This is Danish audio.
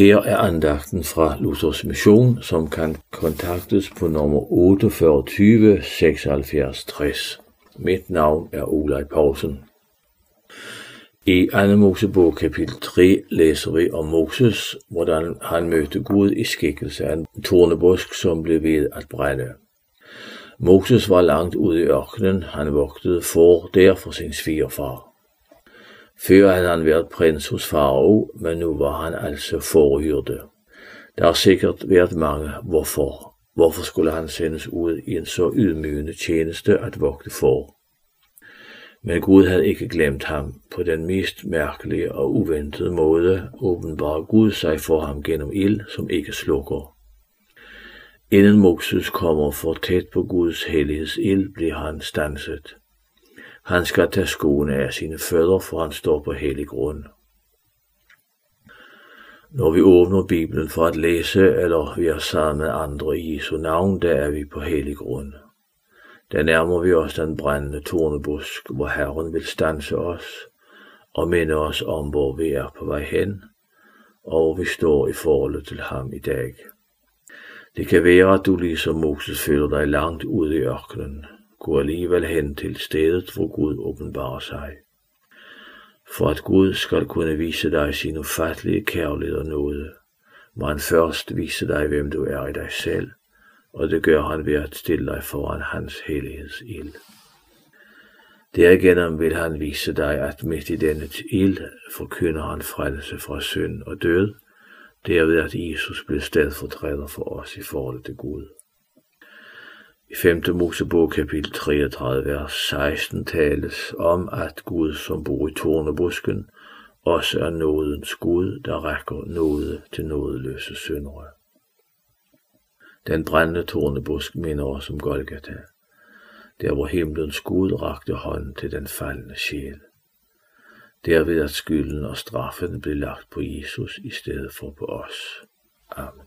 Her er andagten fra Luthers Mission, som kan kontaktes på nummer 48 76 60. Mit navn er Olaj Poulsen. I 2. Mosebog kapitel 3 læser vi om Moses, hvordan han mødte Gud i skikkelse af en tornebusk, som blev ved at brænde. Moses var langt ude i ørkenen, han vogtede for der for sin svigerfar. Før havde han været prins hos farao, men nu var han altså forhyrte. Der har sikkert været mange hvorfor. Hvorfor skulle han sendes ud i en så ydmygende tjeneste at vogte for? Men Gud havde ikke glemt ham. På den mest mærkelige og uventede måde åbenbar Gud sig for ham gennem ild, som ikke slukker. Inden Moses kommer for tæt på Guds hellighedsild, bliver han stanset. Han skal tage skoene af sine fødder, for han står på hellig grund. Når vi åbner Bibelen for at læse, eller vi er sammen med andre i Jesu navn, der er vi på hellig grund. Der nærmer vi os den brændende tornebusk, hvor Herren vil stanse os og minde os om, hvor vi er på vej hen, og hvor vi står i forhold til ham i dag. Det kan være, at du ligesom Moses føler dig langt ude i ørkenen, gå alligevel hen til stedet, hvor Gud åbenbarer sig. For at Gud skal kunne vise dig sin ufattelige kærlighed og nåde, må han først vise dig, hvem du er i dig selv, og det gør han ved at stille dig foran hans helhedsild. Derigennem vil han vise dig, at midt i denne ild forkynder han frelse fra synd og død, derved at Jesus blev stedfortræder for os i forhold til Gud. I 5. Mosebog kapitel 33, vers 16 tales om, at Gud, som bor i tornebusken, også er nådens Gud, der rækker nåde til nådeløse syndere. Den brændende tornebusk minder os om Golgata, der hvor himlens Gud rakte hånd til den faldende sjæl. Derved at skylden og straffen blev lagt på Jesus i stedet for på os. Amen.